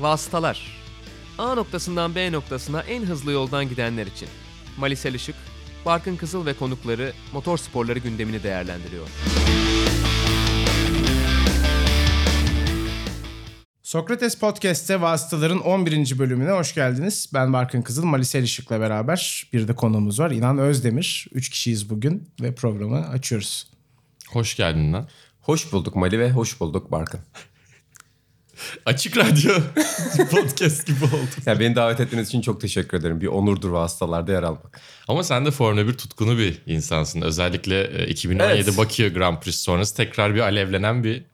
Vasıtalar. A noktasından B noktasına en hızlı yoldan gidenler için. Malisel Işık, Barkın Kızıl ve konukları motor sporları gündemini değerlendiriyor. Sokrates Podcast'te Vasıtaların 11. bölümüne hoş geldiniz. Ben Barkın Kızıl, Malisel Işık'la beraber bir de konuğumuz var. İnan Özdemir. Üç kişiyiz bugün ve programı açıyoruz. Hoş geldin lan. Hoş bulduk Mali ve hoş bulduk Barkın. Açık radyo podcast gibi oldu. Ya beni davet ettiğiniz için çok teşekkür ederim. Bir onurdur vasıtalarda yer almak. Ama sen de Formula 1 tutkunu bir insansın. Özellikle e, 2017 Evet. Bakü Grand Prix sonrası tekrar bir alevlenen bir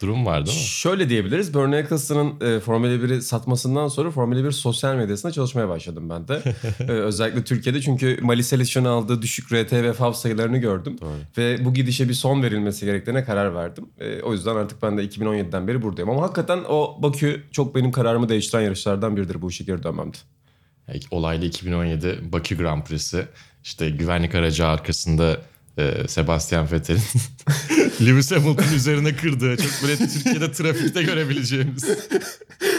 durum var değil mi? Şöyle diyebiliriz. Bernie Eccleston'ın e, Formula 1'i satmasından sonra Formula 1 sosyal medyasında çalışmaya başladım ben de. E, özellikle Türkiye'de çünkü Mali Selişan'ın aldığı düşük RT ve FAV sayılarını gördüm. Ve bu gidişe bir son verilmesi gerektiğine karar verdim. E, o yüzden artık ben de 2017'den beri buradayım. Ama hakikaten o Bakü çok benim kararımı değiştiren yarışlardan biridir bu işe geri dönmemde. Olaylı 2017 Bakü Grand Prix'si. İşte güvenlik aracı arkasında e, Sebastian Vettel'in Lewis Hamilton üzerine kırdığı çok böyle Türkiye'de trafikte görebileceğimiz.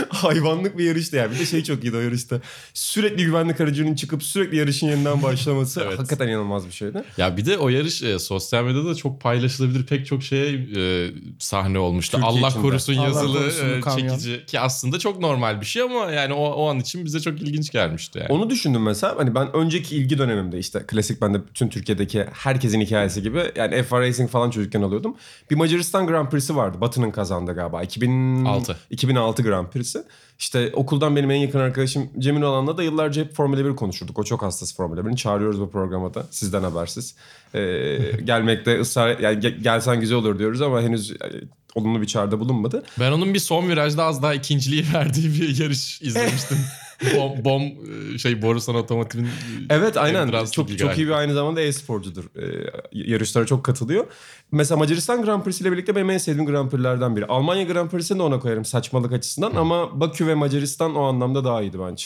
Hayvanlık bir yarıştı ya. Bir de şey çok iyiydi o yarışta. Sürekli güvenlik aracının çıkıp sürekli yarışın yeniden başlaması Evet. hakikaten inanılmaz bir şeydi. Ya bir de o yarış e, sosyal medyada çok paylaşılabilir pek çok şeye e, sahne olmuştu. Türkiye Allah içinde. korusun Allah yazılı korusun e, çekici ki aslında çok normal bir şey ama yani o, o an için bize çok ilginç gelmişti yani. Onu düşündüm mesela. Hani ben önceki ilgi dönemimde işte klasik ben de bütün Türkiye'deki herkesin hikayesi gibi yani F1 Racing falan çocukken alıyordum. Bir Macaristan Grand Prix'si vardı. Batı'nın kazandı galiba. 2006. 2006 Grand Prix'si. İşte okuldan benim en yakın arkadaşım Cemil Olan'la da yıllarca hep Formula 1 konuşurduk. O çok hastası Formula 1'in. Çağırıyoruz bu programa da. Sizden habersiz. Ee, gelmekte ısrar... Yani ge- gelsen güzel olur diyoruz ama henüz e, olumlu bir çağrıda bulunmadı. Ben onun bir son virajda az daha ikinciliği verdiği bir yarış izlemiştim. bom, bom e, şey Borusan Otomotiv'in e, Evet aynen. Çok çok iyi bir aynı zamanda e-sporcudur. Ee, yarışlara çok katılıyor. Mesela Macaristan Grand Prix'si ile birlikte benim en sevdiğim Grand Prix'lerden biri. Almanya Grand Prix'sini de ona koyarım saçmalık açısından ama Bakü ve Macaristan o anlamda daha iyiydi bence.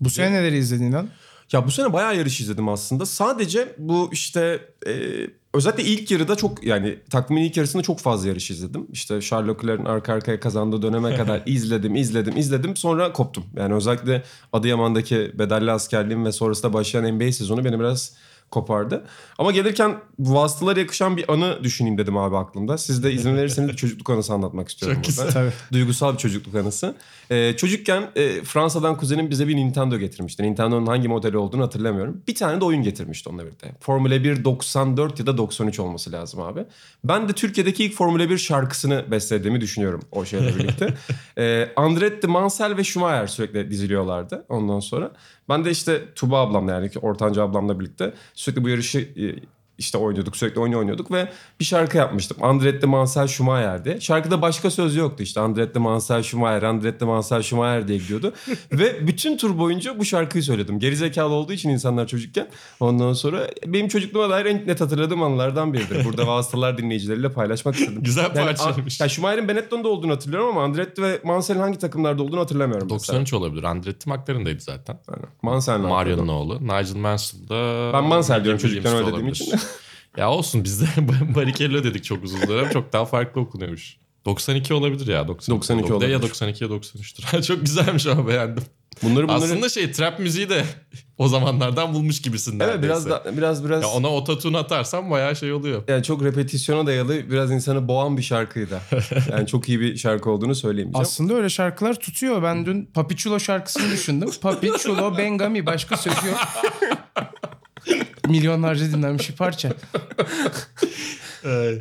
Bu sene neleri izledin İnan? Ya bu sene bayağı yarış izledim aslında. Sadece bu işte e, özellikle ilk yarıda çok yani takvimin ilk yarısında çok fazla yarış izledim. İşte Charles Leclerc'in arka arkaya kazandığı döneme kadar izledim, izledim, izledim. Sonra koptum. Yani özellikle Adıyaman'daki bedelli askerliğim ve sonrasında başlayan NBA sezonu beni biraz kopardı. Ama gelirken bu vasıtalara yakışan bir anı düşüneyim dedim abi aklımda. Siz de izin verirseniz bir çocukluk anısı anlatmak istiyorum. Çok burada. güzel. Tabii. Duygusal bir çocukluk anısı. Ee, çocukken e, Fransa'dan kuzenim bize bir Nintendo getirmişti. Nintendo'nun hangi modeli olduğunu hatırlamıyorum. Bir tane de oyun getirmişti onunla birlikte. Formula 1 94 ya da 93 olması lazım abi. Ben de Türkiye'deki ilk Formula 1 şarkısını beslediğimi düşünüyorum o şeyle birlikte. ee, Andretti, Mansell ve Schumacher sürekli diziliyorlardı ondan sonra. Ben de işte Tuba ablamla yani ortanca ablamla birlikte sürekli bu yarışı e, işte oynuyorduk sürekli oyun oynuyorduk ve bir şarkı yapmıştım. Andretti Mansell Schumacher diye. Şarkıda başka söz yoktu işte. Andretti Mansell Schumacher, Andretti Mansell Schumacher diye gidiyordu. ve bütün tur boyunca bu şarkıyı söyledim. Gerizekalı olduğu için insanlar çocukken. Ondan sonra benim çocukluğuma dair en net hatırladığım anılardan biridir. Burada vasıtalar dinleyicileriyle paylaşmak istedim. Güzel Yani, parçaymış. a- ya Schumacher'in Benetton'da olduğunu hatırlıyorum ama Andretti ve Mansell'in hangi takımlarda olduğunu hatırlamıyorum. mesela. 93 olabilir. Andretti McLaren'daydı zaten. Aynen. Mansell Mario'nun oğlu. Nigel Mansell'da... Ben Mansell diyorum çocukken da öyle dediğim için. ya olsun bizde Barrichello dedik çok uzun dönem. Çok daha farklı okunuyormuş. 92 olabilir ya. 92, 92 olabilir. Ya olabilir. 92 ya 93'tür. çok güzelmiş ama beğendim. Bunları bunları... Aslında şey trap müziği de o zamanlardan bulmuş gibisin Evet biraz neredeyse. da, biraz biraz Ya ona ototune atarsan bayağı şey oluyor. yani çok repetisyona dayalı biraz insanı boğan bir şarkıydı. Yani çok iyi bir şarkı olduğunu söyleyemeyeceğim. Aslında öyle şarkılar tutuyor. Ben dün Papi Chulo şarkısını düşündüm. Papi Chulo, Bengami başka sözü yok. Milyonlarca dinlenmiş bir parça.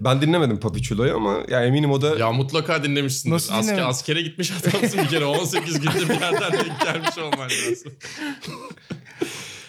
Ben dinlemedim Papi Chulo'yu ama ya eminim o da Ya mutlaka dinlemişsindir. Nasıl Asker, dinlemedin? askere gitmiş adamsın bir kere. 18 günde bir yerden denk gelmiş olman lazım.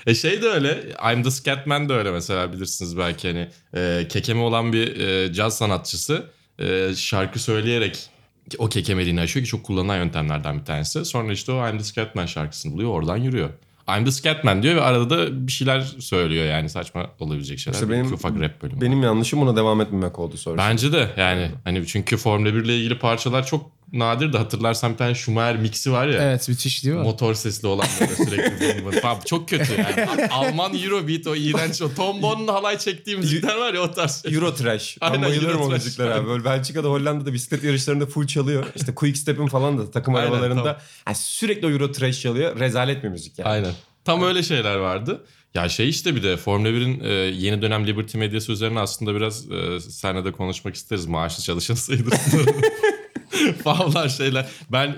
E şey de öyle. I'm the Scatman de öyle mesela bilirsiniz belki hani. E, kekeme olan bir e, caz sanatçısı e, şarkı söyleyerek o kekemeliğini aşıyor ki çok kullanılan yöntemlerden bir tanesi. Sonra işte o I'm the Scatman şarkısını buluyor oradan yürüyor. I'm the Scatman diyor ve arada da bir şeyler söylüyor yani saçma olabilecek şeyler. İşte Bir benim- iki ufak rap bölümü. benim yanlışım buna devam etmemek oldu sonra. Bence de yani hani çünkü Formula 1 ile ilgili parçalar çok nadir de hatırlarsan bir tane Schumacher mixi var ya. Evet müthiş değil mi? Motor sesli olan böyle sürekli. vın falan. Çok kötü yani. Alman Eurobeat o iğrenç o Tom Bonn'un halay çektiği müzikler var ya o tarz şey. Euro Trash. Ben Aynen, bayılırım Euro o müziklere abi. Böyle Belçika'da Hollanda'da bisiklet yarışlarında full çalıyor. İşte Quick Step'in falan da takım Aynen, arabalarında tamam. yani sürekli o Euro Trash çalıyor. Rezalet bir müzik yani. Aynen. Tam öyle şeyler vardı. Ya şey işte bir de Formula 1'in e, yeni dönem Liberty medyası üzerine aslında biraz e, seninle de konuşmak isteriz. Maaşlı çalışan sayılırsın. Favlar şeyler. Ben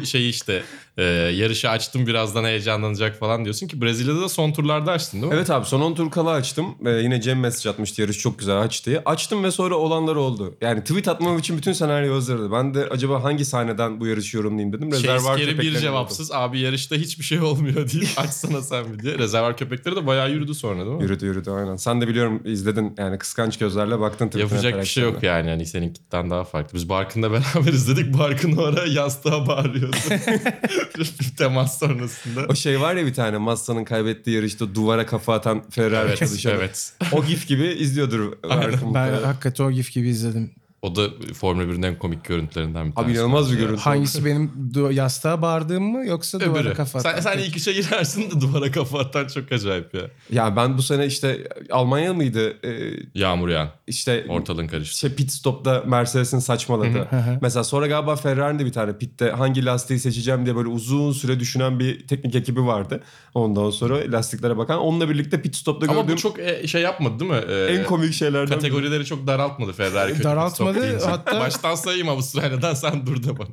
e, şey işte e, yarışı açtım birazdan heyecanlanacak falan diyorsun ki Brezilya'da da son turlarda açtın değil mi? Evet abi son 10 tur kala açtım. Ee, yine Cem mesaj atmıştı yarış çok güzel aç diye. Açtım ve sonra olanlar oldu. Yani tweet atmam için bütün senaryo hazırdı. Ben de acaba hangi sahneden bu yarışı yorumlayayım dedim. Rezervuar Chase Carey bir cevapsız. Abi yarışta hiçbir şey olmuyor deyip açsana sen bir diye. Rezervar köpekleri de bayağı yürüdü sonra değil mi? Yürüdü yürüdü aynen. Sen de biliyorum izledin yani kıskanç gözlerle baktın. Yapacak bir şey yok yani. Hani seninkinden daha farklı. Biz Barkın'la beraber izledik. Barkın o ara yastığa bağırıyordu. bir temas sonrasında. O şey var ya bir tane Massa'nın kaybettiği yarışta duvara kafa atan Ferrari Evet, çalışanı. evet. O gif gibi izliyordur. Barkın Ben hakikaten o gif gibi izledim. O da Formula 1'in en komik görüntülerinden bir Abi tanesi. inanılmaz bir görüntü. Hangisi benim du- yastığa bağırdığım mı yoksa duvara Öbürü. kafa Sen, atan? sen ilk işe girersin de duvara kafa atan çok acayip ya. Ya ben bu sene işte Almanya mıydı? Ee, Yağmur yağan. işte Ortalığın karıştı. işte pit stopta Mercedes'in saçmaladı. Mesela sonra galiba Ferrari'nin de bir tane pitte hangi lastiği seçeceğim diye böyle uzun süre düşünen bir teknik ekibi vardı. Ondan sonra lastiklere bakan. Onunla birlikte pit stopta Ama gördüğüm bu çok e, şey yapmadı değil mi? Ee, en komik şeylerden biri. Kategorileri çok daraltmadı Ferrari. kötü Daraltmadı, deyince. hatta- Baştan sayayım Avustralya'dan sen dur da bana.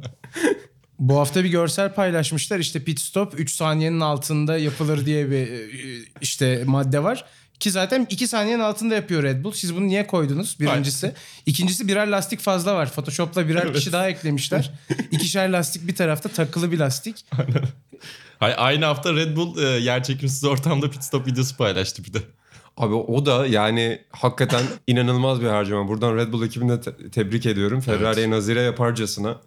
Bu hafta bir görsel paylaşmışlar. İşte pit stop 3 saniyenin altında yapılır diye bir e, işte madde var. Ki zaten 2 saniyenin altında yapıyor Red Bull. Siz bunu niye koydunuz? Birincisi. İkincisi birer lastik fazla var. Photoshop'la birer kişi daha eklemişler. İkişer lastik bir tarafta takılı bir lastik. Hay- Aynı hafta Red Bull e, yerçekimsiz ortamda pit stop videosu paylaştı bir de. Abi o da yani hakikaten inanılmaz bir harcama. Buradan Red Bull ekibini de te- tebrik ediyorum. Ferrari'ye nazire yaparcasına.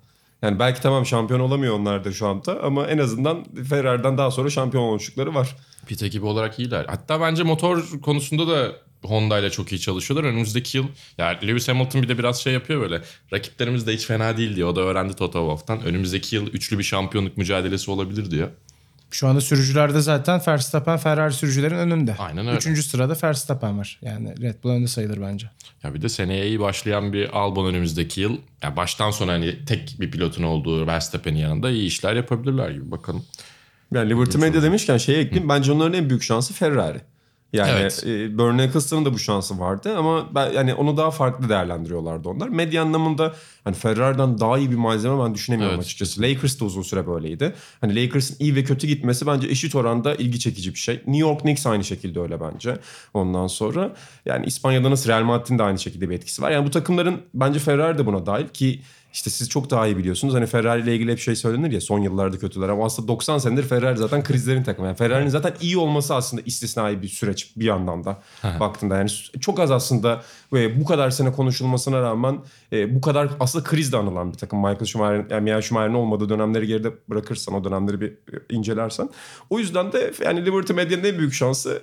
Yani belki tamam şampiyon olamıyor onlar da şu anda ama en azından Ferrari'den daha sonra şampiyon olmuşlukları var. Pit ekibi olarak iyiler. Hatta bence motor konusunda da Honda ile çok iyi çalışıyorlar. Önümüzdeki yıl yani Lewis Hamilton bir de biraz şey yapıyor böyle. Rakiplerimiz de hiç fena değil diyor. O da öğrendi Toto Wolff'tan. Önümüzdeki yıl üçlü bir şampiyonluk mücadelesi olabilir diyor. Şu anda sürücülerde zaten Verstappen Ferrari sürücülerin önünde. Aynen öyle. Üçüncü sırada Verstappen var. Yani Red Bull önde sayılır bence. Ya bir de seneye iyi başlayan bir Albon önümüzdeki yıl. Yani baştan sona hani tek bir pilotun olduğu Verstappen'in yanında iyi işler yapabilirler gibi bakalım. Yani Liberty Media demişken şeye ekleyeyim. Bence onların en büyük şansı Ferrari. Yani Evet. e, Bernie Ecclestone'ın da bu şansı vardı ama ben, yani onu daha farklı değerlendiriyorlardı onlar. Medya anlamında hani Ferrari'den daha iyi bir malzeme ben düşünemiyorum Evet. açıkçası. Lakers da uzun süre böyleydi. Hani Lakers'ın iyi ve kötü gitmesi bence eşit oranda ilgi çekici bir şey. New York Knicks aynı şekilde öyle bence. Ondan sonra yani İspanya'da nasıl Real Madrid'in de aynı şekilde bir etkisi var. Yani bu takımların bence Ferrari de buna dahil ki işte siz çok daha iyi biliyorsunuz. Hani Ferrari ile ilgili hep şey söylenir ya son yıllarda kötüler ama aslında 90 senedir Ferrari zaten krizlerin takımı. Yani Ferrari'nin zaten iyi olması aslında istisnai bir süreç bir yandan da baktığında. Yani çok az aslında ve bu kadar sene konuşulmasına rağmen e, bu kadar aslında kriz de anılan bir takım. Michael Schumacher'in yani Michael Schumacher'in olmadığı dönemleri geride bırakırsan o dönemleri bir e, incelersen. O yüzden de yani Liberty Media'nın en büyük şansı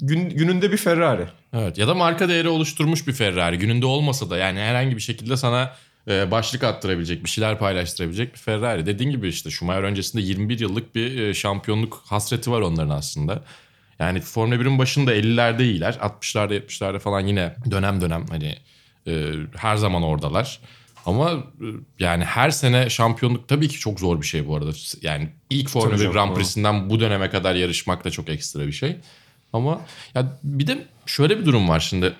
gün, gününde bir Ferrari. Evet ya da marka değeri oluşturmuş bir Ferrari. Gününde olmasa da yani herhangi bir şekilde sana e, başlık attırabilecek, bir şeyler paylaştırabilecek bir Ferrari. Dediğin gibi işte Schumacher öncesinde 21 yıllık bir e, şampiyonluk hasreti var onların aslında. Yani Formula 1'in başında 50'lerde iyiler. 60'larda 70'lerde falan yine dönem dönem hani e, her zaman oradalar. Ama e, yani her sene şampiyonluk tabii ki çok zor bir şey bu arada. Yani ilk Formula Tabii 1 canım, Grand. Prix'sinden bu döneme kadar yarışmak da çok ekstra bir şey. Ama ya bir de şöyle bir durum var şimdi.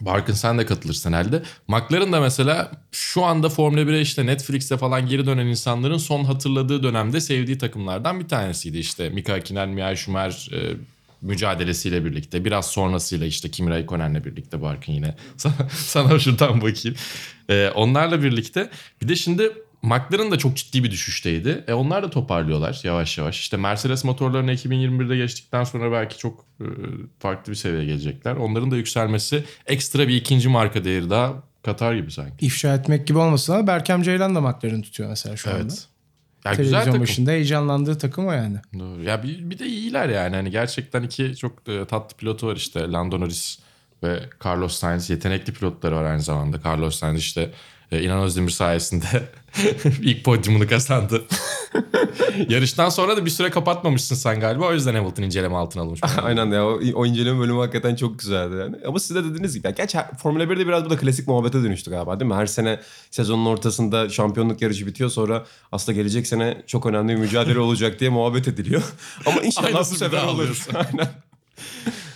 Barkın sen de katılırsın herhalde. McLaren da mesela şu anda Formula 1'e işte Netflix'te falan geri dönen insanların son hatırladığı dönemde sevdiği takımlardan bir tanesiydi. İşte Mika Hakkinen, Michael Schumacher e, mücadelesiyle birlikte. Biraz sonrasıyla işte Kimi Raikkonen'le birlikte Barkın yine. Sana, sana şuradan bakayım. E, onlarla birlikte. Bir de şimdi McLaren da çok ciddi bir düşüşteydi. E onlar da toparlıyorlar yavaş yavaş. İşte Mercedes motorlarını 2021'de geçtikten sonra belki çok e, farklı bir seviyeye gelecekler. Onların da yükselmesi ekstra bir ikinci marka değeri daha katar gibi sanki. İfşa etmek gibi olmasın ama Berkem Ceylan da McLaren tutuyor mesela şu anda. Evet. Ya güzel Televizyon takım. başında heyecanlandığı takım o yani. Doğru. Ya bir, bir de iyiler yani. Hani gerçekten iki çok e, tatlı pilotu var işte. Lando Norris ve Carlos Sainz. Yetenekli pilotları var aynı zamanda. Carlos Sainz işte e, İnan Özdemir sayesinde ilk podyumunu kazandı. Yarıştan sonra da bir süre kapatmamışsın sen galiba. O yüzden Hamilton inceleme altına alınmış. Aynen ya o, o inceleme bölümü hakikaten çok güzeldi yani. Ama siz de dediğiniz gibi. Gerçi Formula 1'de biraz bu da klasik muhabbete dönüştü galiba değil mi? Her sene sezonun ortasında şampiyonluk yarışı bitiyor sonra aslında gelecek sene çok önemli bir mücadele olacak diye muhabbet ediliyor. Ama inşallah bu Aynısı bir sefer olur. Aynen.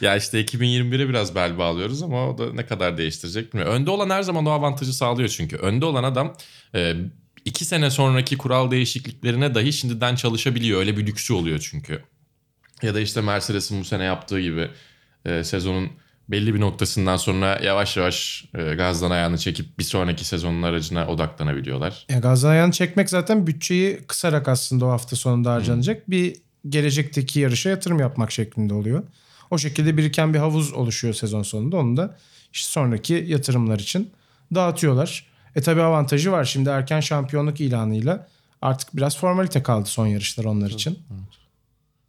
Ya işte 2021'e biraz bel bağlıyoruz ama o da ne kadar değiştirecek bilmiyorum. Önde olan her zaman o avantajı sağlıyor çünkü. Önde olan adam e, iki sene sonraki kural değişikliklerine dahi şimdiden çalışabiliyor. Öyle bir lüksü oluyor çünkü. Ya da işte Mercedes'in bu sene yaptığı gibi e, sezonun belli bir noktasından sonra yavaş yavaş e, gazdan ayağını çekip bir sonraki sezonun aracına odaklanabiliyorlar. Ya gazdan ayağını çekmek zaten bütçeyi kısarak aslında o hafta sonunda harcanacak. Bir gelecekteki yarışa yatırım yapmak şeklinde oluyor. O şekilde biriken bir havuz oluşuyor sezon sonunda. Onu da işte sonraki yatırımlar için dağıtıyorlar. E tabi avantajı var. Şimdi erken şampiyonluk ilanıyla artık biraz formalite kaldı son yarışlar onlar için.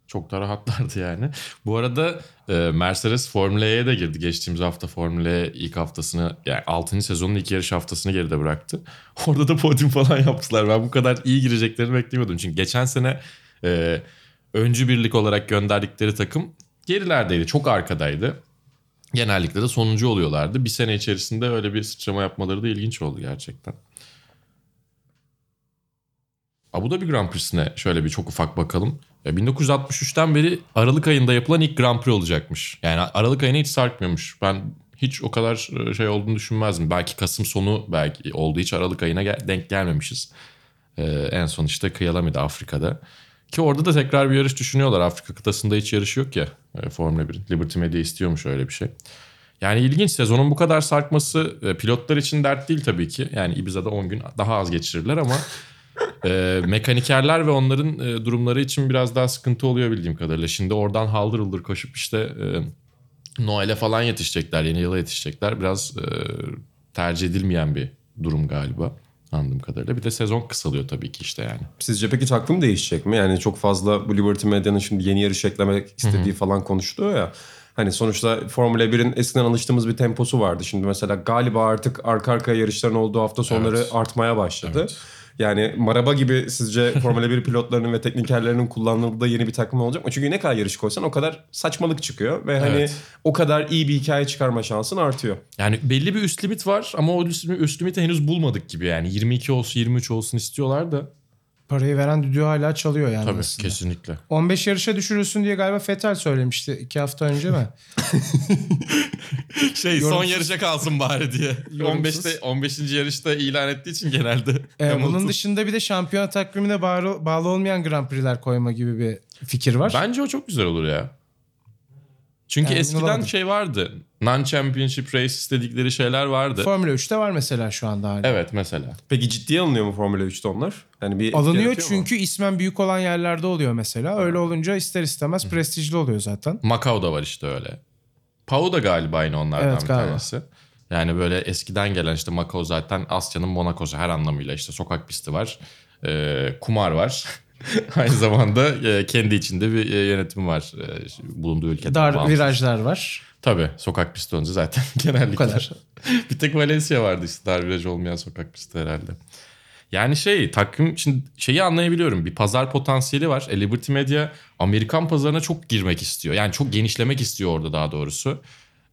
Çok da rahatlardı yani. Bu arada e, Mercedes Formula E'ye de girdi. Geçtiğimiz hafta Formula E ilk haftasını yani 6. sezonun ilk yarış haftasını geride bıraktı. Orada da podyum falan yaptılar. Ben bu kadar iyi gireceklerini beklemiyordum. Çünkü geçen sene e, öncü birlik olarak gönderdikleri takım gerilerdeydi. Çok arkadaydı. Genellikle de sonuncu oluyorlardı. Bir sene içerisinde öyle bir sıçrama yapmaları da ilginç oldu gerçekten. Abu Dhabi Grand Prix'sine şöyle bir çok ufak bakalım. E, 1963'ten beri Aralık ayında yapılan ilk Grand Prix olacakmış. Yani Aralık ayına hiç sarkmıyormuş. Ben hiç o kadar e, şey olduğunu düşünmezdim. Belki Kasım sonu belki oldu. Hiç Aralık ayına denk gelmemişiz. E, en son işte Kıyalami'de Afrika'da. Ki orada da tekrar bir yarış düşünüyorlar. Afrika kıtasında hiç yarış yok ya e, Formula 1. Liberty Media istiyormuş öyle bir şey. Yani ilginç sezonun bu kadar sarkması e, pilotlar için dert değil tabii ki. Yani Ibiza'da 10 gün daha az geçirirler ama e, mekanikerler ve onların e, durumları için biraz daha sıkıntı oluyor bildiğim kadarıyla. Şimdi oradan haldır huldur koşup işte e, Noel'e falan yetişecekler, yeni yıla yetişecekler. Biraz e, tercih edilmeyen bir durum galiba anladığım kadarıyla. Bir de sezon kısalıyor tabii ki işte yani. Sizce peki takvim değişecek mi? Yani çok fazla bu Liberty Media'nın şimdi yeni yarış eklemek istediği falan konuşuluyor ya. Hani sonuçta Formula 1'in eskiden alıştığımız bir temposu vardı. Şimdi mesela galiba artık arka arkaya yarışların olduğu hafta sonları Evet. artmaya başladı. Evet. Yani maraba gibi sizce Formula 1 pilotlarının ve teknikerlerinin kullanıldığı yeni bir takvim olacak mı? Çünkü ne kadar yarış koysan o kadar saçmalık çıkıyor ve hani Evet. o kadar iyi bir hikaye çıkarma şansın artıyor. Yani belli bir üst limit var ama o üst limiti henüz bulmadık gibi yani. 22 olsun 23 olsun istiyorlar da. Parayı veren düdüğü hala çalıyor yani Tabii aslında. kesinlikle. 15 yarışa düşürülsün diye galiba Fetel söylemişti iki hafta önce mi? Şey son Yorumsuz. yarışa kalsın bari diye. Yorumsuz. 15'te 15. yarışta ilan ettiği için genelde. Ee, bunun dışında bir de şampiyon takvimine bağlı, bağlı olmayan Grand Prix'ler koyma gibi bir fikir var. Bence o çok güzel olur ya. Çünkü Emin eskiden olamadım. şey vardı. Non-championship races dedikleri şeyler vardı. Formula 3'te var mesela şu anda hala. evet mesela. Peki ciddiye alınıyor mu Formula 3'te onlar? Yani bir Alınıyor yaratıyor mu? çünkü ismen büyük olan yerlerde oluyor mesela. Öyle olunca ister istemez prestijli oluyor zaten. Macau da var işte öyle. Pau da galiba aynı onlardan Evet, bir galiba. tanesi. Yani böyle eskiden gelen işte Macau zaten Asya'nın Monaco'su her anlamıyla işte sokak pisti var. Ee, kumar var. Aynı zamanda e, kendi içinde bir e, yönetimi var e, bulunduğu ülkede. Dar Bağımsız. virajlar var. Tabii sokak pisti olunca zaten genellikle. Bu kadar. bir tek Valencia vardı işte dar viraj olmayan sokak pisti herhalde. Yani şey takvim şimdi şeyi anlayabiliyorum. Bir pazar potansiyeli var. E, Liberty Media Amerikan pazarına çok girmek istiyor. Yani çok genişlemek istiyor orada daha doğrusu.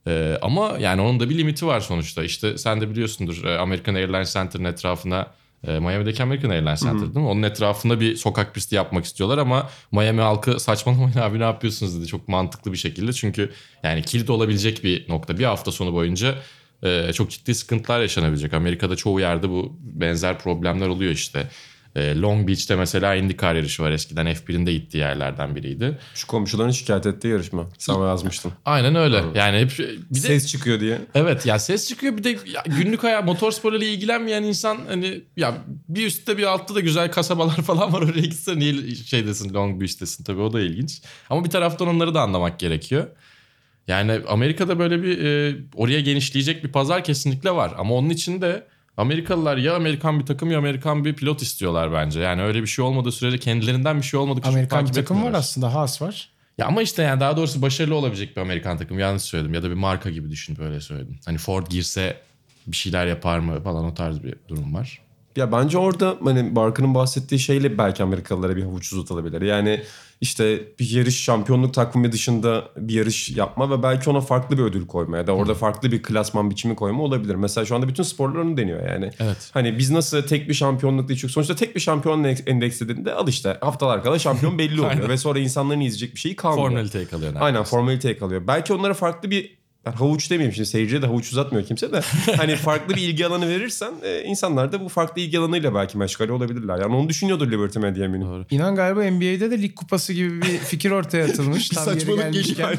E, ama yani onun da bir limiti var sonuçta. İşte sen de biliyorsundur e, American Airlines Center'ın etrafına e, Miami'deki American Airlines Center değil mi? Onun etrafında bir sokak pisti yapmak istiyorlar ama Miami halkı saçmalamayın abi ne yapıyorsunuz dedi. Çok mantıklı bir şekilde. Çünkü yani kilit olabilecek bir nokta. Bir hafta sonu boyunca e, çok ciddi sıkıntılar yaşanabilecek. Amerika'da çoğu yerde bu benzer problemler oluyor işte. E, Long Beach'te mesela IndyCar yarışı var. Eskiden F1'in de gittiği yerlerden biriydi. Şu komşuların şikayet ettiği yarışma. Sen yazmıştın. Aynen öyle. Yani hep bir de Ses çıkıyor diye. Evet ya ses çıkıyor bir de ya günlük hayat motorsporuyla ilgilenmeyen insan hani ya bir üstte bir altta da güzel kasabalar falan var oraya gitsen niye şeydesin Long Beach'tesin tabii o da ilginç. Ama bir taraftan onları da anlamak gerekiyor. Yani Amerika'da böyle bir e, oraya genişleyecek bir pazar kesinlikle var ama onun için de Amerikalılar ya Amerikan bir takım ya Amerikan bir pilot istiyorlar bence. Yani öyle bir şey olmadığı sürece kendilerinden bir şey sürece Amerikan bir takım var aslında. Haas var. Ya ama işte yani daha doğrusu başarılı olabilecek bir Amerikan takım yanlış söyledim ya da bir marka gibi düşün böyle söyledim. Hani Ford girse bir şeyler yapar mı falan o tarz bir durum var. Ya bence orada hani Barkın'ın bahsettiği şeyle belki Amerikalılara bir havuç uzatılabilir. Yani işte bir yarış şampiyonluk takvimi dışında bir yarış yapma ve belki ona farklı bir ödül koyma ya da orada farklı bir klasman biçimi koyma olabilir. Mesela şu anda bütün sporlar onu deniyor yani. Evet. Hani biz nasıl tek bir şampiyonluk değil çünkü sonuçta tek bir şampiyon endekslediğinde al işte haftalar kala şampiyon belli oluyor ve sonra insanların izleyecek bir şey kalmıyor. Formaliteye kalıyor. Aynen formaliteye kalıyor. Belki onlara farklı bir ben havuç demeyeyim şimdi seyirciye de havuç uzatmıyor kimse de. hani farklı bir ilgi alanı verirsen e, insanlar da bu farklı ilgi alanıyla belki meşgale olabilirler. Yani onu düşünüyordur Liberty Media eminim. Doğru. İnan galiba NBA'de de lig kupası gibi bir fikir ortaya atılmış. Bir Tam saçmalık geliyor.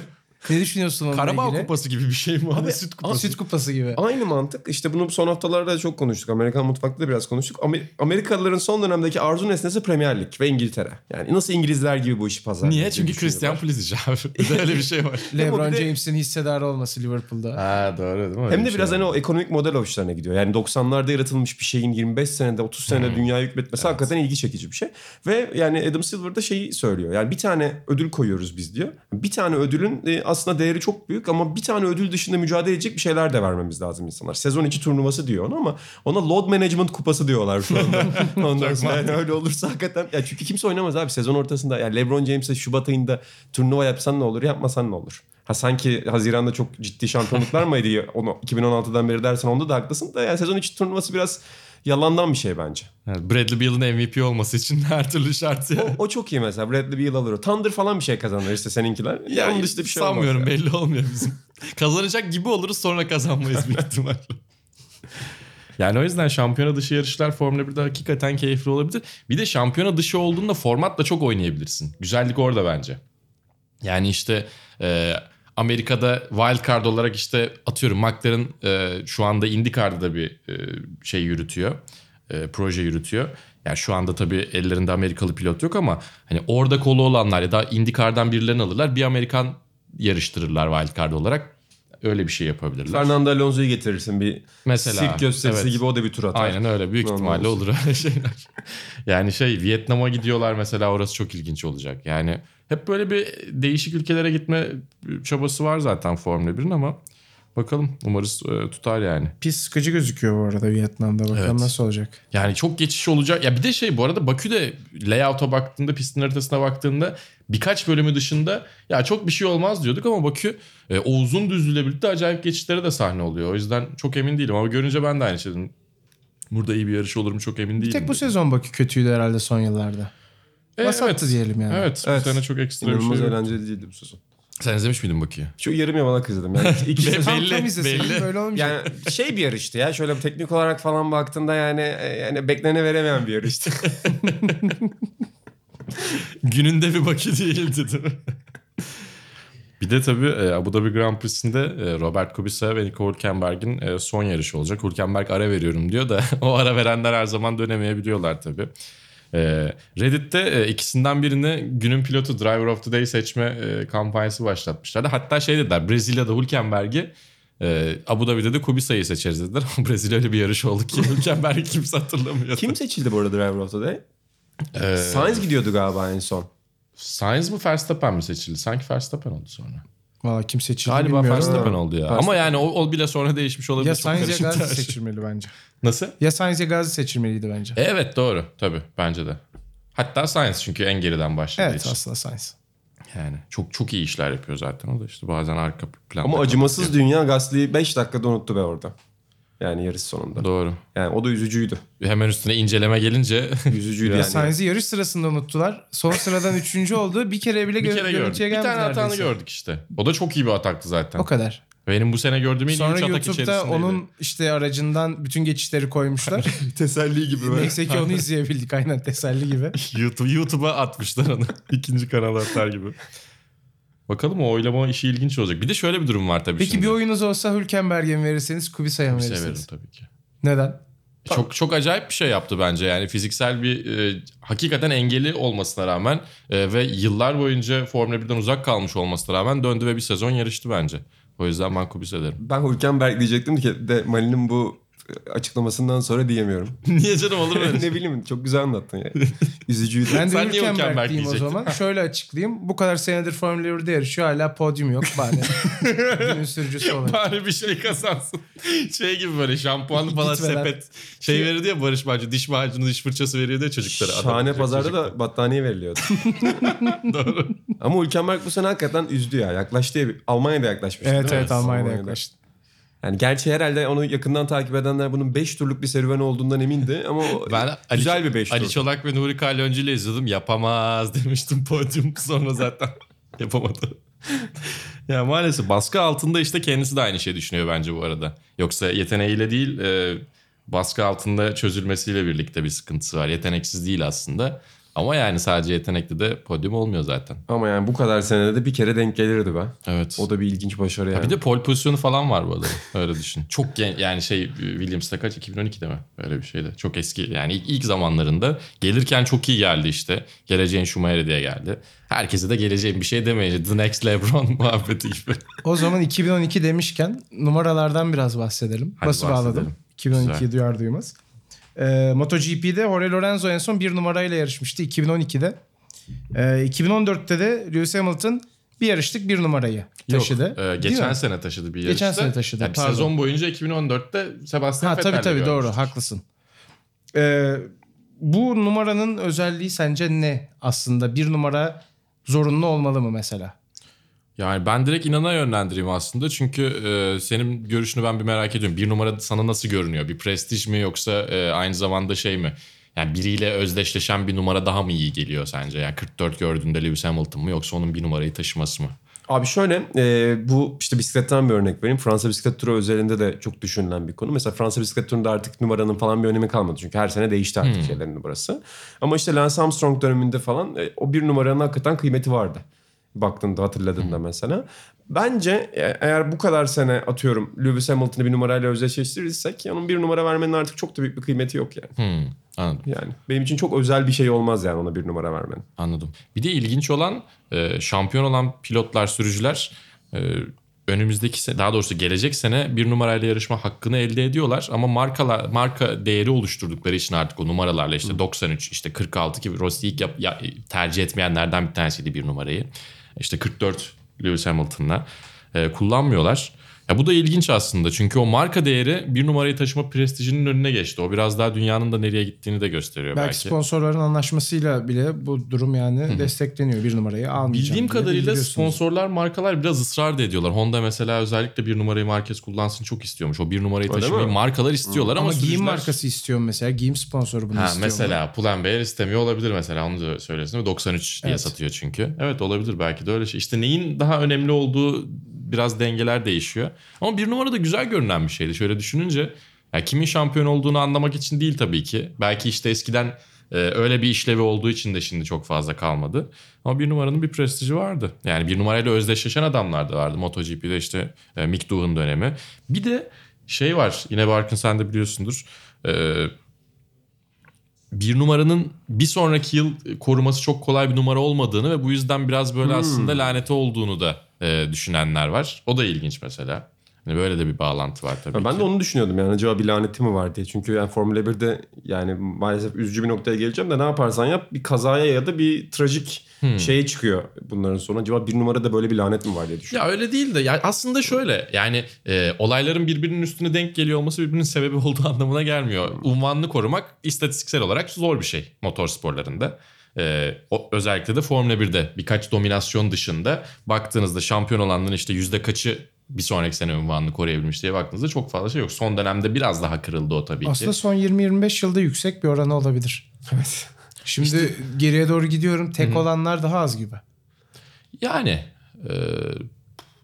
Ne düşünüyorsun onunla Karabağ ilgili? kupası gibi bir şey mi? Abi, süt kupası. Süt kupası gibi. Aynı mantık. İşte bunu son haftalarda çok konuştuk. Amerikan mutfakta da biraz konuştuk. Amer- Amerikalıların son dönemdeki arzu nesnesi Premier Lig ve İngiltere. Yani nasıl İngilizler gibi bu işi pazarlıyor. Niye? Çünkü Christian. Pulisic abi. Bir de öyle bir şey var. LeBron bir de- James'in hissedarı olması Liverpool'da. ha doğru değil mi? Öyle Hem bir de şey biraz var. hani o ekonomik model hoşlarına gidiyor. Yani 90'larda yaratılmış bir şeyin 25 senede 30 senede dünyaya hükmetmesi hakikaten ilgi çekici bir şey. Ve yani Adam Silver da şeyi söylüyor. Yani bir tane ödül koyuyoruz biz diyor. Bir tane ödülün e, aslında değeri çok büyük ama bir tane ödül dışında mücadele edecek bir şeyler de vermemiz lazım insanlar. Sezon içi turnuvası diyor ona ama ona load management kupası diyorlar şu anda. Ondan sonra yani öyle olursa hakikaten ya çünkü kimse oynamaz abi sezon ortasında. Yani LeBron James'e Şubat ayında turnuva yapsan ne olur, yapmasan ne olur? Ha sanki Haziran'da çok ciddi şampiyonluklar mıydı? Onu 2016'dan beri dersen onda da haklısın da yani sezon içi turnuvası biraz yalandan bir şey bence. Yani Bradley Beal'ın MVP olması için her türlü şart yani. O, o çok iyi mesela. Bradley Beal alır o. Thunder falan bir şey kazanır işte seninkiler. Yani Onun dışında bir şey sanmıyorum yani. belli olmuyor bizim. Kazanacak gibi oluruz sonra kazanmayız büyük ihtimalle. Yani o yüzden şampiyona dışı yarışlar Formula 1'de hakikaten keyifli olabilir. Bir de şampiyona dışı olduğunda formatla çok oynayabilirsin. Güzellik orada bence. Yani işte e, Amerika'da wild card olarak işte atıyorum McLaren e, şu anda IndyCar'da da bir e, şey yürütüyor. E, proje yürütüyor. Yani şu anda tabii ellerinde Amerikalı pilot yok ama hani orada kolu olanlar ya da IndyCar'dan birilerini alırlar. Bir Amerikan yarıştırırlar wild card olarak. Öyle bir şey yapabilirler. Fernando Alonso'yu getirirsin bir Mesela, sirk gösterisi evet. gibi o da bir tur atar. Aynen öyle. Büyük Normal ihtimalle olsun. olur öyle şeyler. yani şey Vietnam'a gidiyorlar mesela orası çok ilginç olacak. Yani hep böyle bir değişik ülkelere gitme çabası var zaten Formula 1'in ama bakalım umarız e, tutar yani. Pis sıkıcı gözüküyor bu arada Vietnam'da. Bakalım Evet. nasıl olacak. Yani çok geçiş olacak. Ya bir de şey bu arada Bakü'de layout'a baktığında pistin haritasına baktığında birkaç bölümü dışında ya çok bir şey olmaz diyorduk ama Bakü e, o uzun düzlüğüyle birlikte acayip geçişlere de sahne oluyor. O yüzden çok emin değilim ama görünce ben de aynı şey dedim. Burada iyi bir yarış olur mu çok emin değilim. Bir tek bu dedim. sezon Bakü kötüydü herhalde son yıllarda. E, Vasattı diyelim yani. Evet, Evet. bu sene çok ekstra bir İnanılmaz şey yok. eğlenceli değildi bu sezon. Sen izlemiş miydin Bakü'yü? Şu yarım yamalak izledim. Yani iki, iki sezon- Belli, tam izleseydin belli. böyle olmayacak. yani şey bir yarıştı ya. Şöyle bir teknik olarak falan baktığında yani e, yani beklene veremeyen bir yarıştı. Gününde bir Bakü değildi değil mi? bir de tabii e, Abu Dhabi Grand Prix'sinde e, Robert Kubica ve Nico Hülkenberg'in e, son yarışı olacak. Hülkenberg ara veriyorum diyor da o ara verenler her zaman dönemeyebiliyorlar tabii. E, Reddit'te e, ikisinden birini günün pilotu Driver of the Day seçme e, kampanyası başlatmışlardı. Hatta şey dediler Brezilya'da Hülkenberg'i e, Abu Dhabi'de de Kubica'yı seçeriz dediler. Ama Brezilya öyle bir yarış oldu ki Hülkenberg'i kimse hatırlamıyor. Kim seçildi bu arada Driver of the Day? E, Sainz gidiyordu galiba en son. Sainz mı Verstappen mi seçildi? Sanki Verstappen oldu sonra. Valla kim seçildi Galiba bilmiyorum. Verstappen oldu ya. Verstappen. Ama yani o, o bile sonra değişmiş olabilir. Ya Sainz ya Gazi seçilmeli bence. Nasıl? Ya Sainz ya Gazi seçilmeliydi bence. E, evet doğru tabii bence de. Hatta Sainz çünkü en geriden başladığı evet için. aslında Sainz. Yani çok çok iyi işler yapıyor zaten o da işte bazen arka planda. Ama acımasız dünya Gasly'yi 5 dakikada unuttu be orada. Yani yarış sonunda. Doğru. Yani o da üzücüydü. Hemen üstüne inceleme gelince Üzücüydü Ya yani. Sainz'i yarış sırasında unuttular. Son sıradan üçüncü oldu. Bir kere bile bir gö- kere gördük. Bir tane hatanı neredeyse. gördük işte. O da çok iyi bir ataktı zaten. O kadar. Benim bu sene gördüğüm en iyi Sonra üç atak YouTube'da içerisindeydi. onun işte aracından bütün geçişleri koymuşlar. Teselli gibi. Neyse ki onu izleyebildik aynen teselli gibi. YouTube, YouTube'a atmışlar onu. İkinci kanala atar gibi. Bakalım o oylama işi ilginç olacak. Bir de şöyle bir durum var tabii Peki şimdi. bir oyunuz olsa Hülkenberg'e mi verirseniz Kubica'ya mı Severim verirsiniz? tabii ki. Neden? Çok çok acayip bir şey yaptı bence yani fiziksel bir e, hakikaten engeli olmasına rağmen e, ve yıllar boyunca Formula 1'den uzak kalmış olmasına rağmen döndü ve bir sezon yarıştı bence. O yüzden ben Kubica derim. Ben Hülkenberg diyecektim ki de Mali'nin bu açıklamasından sonra diyemiyorum. Niye canım olur mu öyle şey? ne bileyim çok güzel anlattın ya. Üzücüydü. Ben de Sen niye Hülkenberg Hülkenberg diyeyim o diyecektin? zaman. Şöyle açıklayayım. Bu kadar senedir Formula 1'de yarışıyor. Hala podyum yok bari. Günün sürücüsü olarak. Bari bir şey kazansın. Şey gibi böyle şampuanlı falan sepet. Şey verirdi ya Barış Macun diş macunu diş fırçası veriyordu ya çocuklara. Adam- Şahane pazarda çocuklara. da battaniye veriliyordu. Doğru. Ama Hülkenberg bu sene hakikaten üzdü ya. Yaklaştı ya. Almanya'da yaklaşmıştı. Evet değil mi? evet Almanya'da yaklaştı. Yani gerçi herhalde onu yakından takip edenler bunun 5 turluk bir serüven olduğundan emindi ama Ben Ali, güzel bir 5 tur. Ali Çolak ve Nuri Kalyoncu ile izledim. Yapamaz demiştim podyum. Sonra zaten yapamadı. ya maalesef baskı altında işte kendisi de aynı şey düşünüyor bence bu arada. Yoksa yeteneğiyle değil e, baskı altında çözülmesiyle birlikte bir sıkıntısı var. Yeteneksiz değil aslında. Ama yani sadece yetenekli de podyum olmuyor zaten. Ama yani bu kadar senede de bir kere denk gelirdi be. Evet. O da bir ilginç başarı yani. Bir de pole pozisyonu falan var bu arada. Öyle düşün. Çok gen yani şey Williams'ta kaç 2012'de mi? Öyle bir şeydi. Çok eski yani ilk, ilk zamanlarında gelirken çok iyi geldi işte. Geleceğin Schumacher diye geldi. Herkese de geleceğin bir şey demeyince The Next LeBron muhabbeti gibi. O zaman 2012 demişken numaralardan biraz bahsedelim. Hadi Bası bağladım. bahsedelim. 2012'yi Güzel. duyar duymaz. Ee, MotoGP'de Jorge Lorenzo en son bir numarayla yarışmıştı 2012'de. Ee, 2014'te de Lewis Hamilton bir yarışlık bir numarayı taşıdı. Yok, e, geçen mi? sene taşıdı bir Geçen yarışta. sene taşıdı, Yani pardon. sezon boyunca 2014'te Sebastian tabii Vettel'le tabii doğru görmüştük. haklısın. Ee, bu numaranın özelliği sence ne aslında? Bir numara zorunlu olmalı mı mesela? Yani ben direkt inana yönlendireyim aslında. Çünkü e, senin görüşünü ben bir merak ediyorum. Bir numara sana nasıl görünüyor? Bir prestij mi yoksa e, aynı zamanda şey mi? Yani biriyle özdeşleşen bir numara daha mı iyi geliyor sence? Yani 44 gördüğünde Lewis Hamilton mı yoksa onun bir numarayı taşıması mı? Abi şöyle e, bu işte bisikletten bir örnek vereyim. Fransa bisiklet turu özelinde de çok düşünülen bir konu. Mesela Fransa bisiklet turunda artık numaranın falan bir önemi kalmadı. Çünkü her sene değişti artık şeylerin numarası. Ama işte Lance Armstrong döneminde falan e, o bir numaranın hakikaten kıymeti vardı. Baktığında hatırladığında mesela. Bence e, eğer bu kadar sene atıyorum Lewis Hamilton'ı bir numarayla özdeşleştirirsek onun bir numara vermenin artık çok da büyük bir kıymeti yok yani. Hmm, anladım. Yani benim için çok özel bir şey olmaz yani ona bir numara vermenin. Anladım. Bir de ilginç olan e, şampiyon olan pilotlar, sürücüler e, önümüzdeki sene, daha doğrusu gelecek sene bir numarayla yarışma hakkını elde ediyorlar ama markalar marka değeri oluşturdukları için artık o numaralarla işte 93 işte 46 ki Rossi ilk yap- ya- tercih etmeyenlerden bir tanesiydi bir numarayı. İşte 44 Lewis Hamilton'la e, kullanmıyorlar. Ya bu da ilginç aslında çünkü o marka değeri bir numarayı taşıma prestijinin önüne geçti. O biraz daha dünyanın da nereye gittiğini de gösteriyor Belki, belki. sponsorların anlaşmasıyla bile bu durum yani destekleniyor. Bir numarayı almayacağım. Bildiğim kadarıyla sponsorlar, markalar biraz ısrar da ediyorlar. Honda mesela özellikle bir numarayı markes kullansın çok istiyormuş. O bir numarayı Öyle taşımayı mi? markalar istiyorlar ama, Ama giyim sürücüler- markası istiyor mesela. Giyim sponsoru bunu Ha, istiyor. mesela Pull&Bear istemiyor olabilir mesela onu da söylesin. değil mi? 93 diye Evet. satıyor çünkü. Evet olabilir belki de öyle şey. İşte neyin daha önemli olduğu biraz dengeler değişiyor. Ama bir numara da güzel görünen bir şeydi. Şöyle düşününce ya kimin şampiyon olduğunu anlamak için değil tabii ki. Belki işte eskiden e, öyle bir işlevi olduğu için de şimdi çok fazla kalmadı. Ama bir numaranın bir prestiji vardı. Yani bir numarayla özdeşleşen adamlar da vardı. MotoGP'de işte e, Mick Doohan dönemi. Bir de şey var yine Barkın sen de biliyorsundur. E, bir numaranın bir sonraki yıl koruması çok kolay bir numara olmadığını ve bu yüzden biraz böyle aslında laneti olduğunu da e, düşünenler var. O da ilginç mesela. Hani böyle de bir bağlantı var tabii Ben ki. de onu düşünüyordum yani acaba bir laneti mi var diye. Çünkü yani Formula 1'de yani maalesef üzücü bir noktaya geleceğim de ne yaparsan yap bir kazaya ya da bir trajik şeye çıkıyor bunların sonu. Acaba bir numarada böyle bir lanet mi var diye düşünüyorum. Ya öyle değil de ya aslında şöyle yani e, olayların birbirinin üstüne denk geliyor olması birbirinin sebebi olduğu anlamına gelmiyor. Unvanını korumak istatistiksel olarak zor bir şey motor sporlarında. E, o, özellikle de Formula 1'de birkaç dominasyon dışında baktığınızda şampiyon olanların işte yüzde kaçı bir sonraki sene unvanını koruyabilmiş diye baktığınızda çok fazla şey yok. Son dönemde biraz daha kırıldı o tabii Aslında ki. son 20-25 yılda yüksek bir oranı olabilir. Evet. Şimdi geriye doğru gidiyorum. Tek olanlar daha az gibi. Yani e,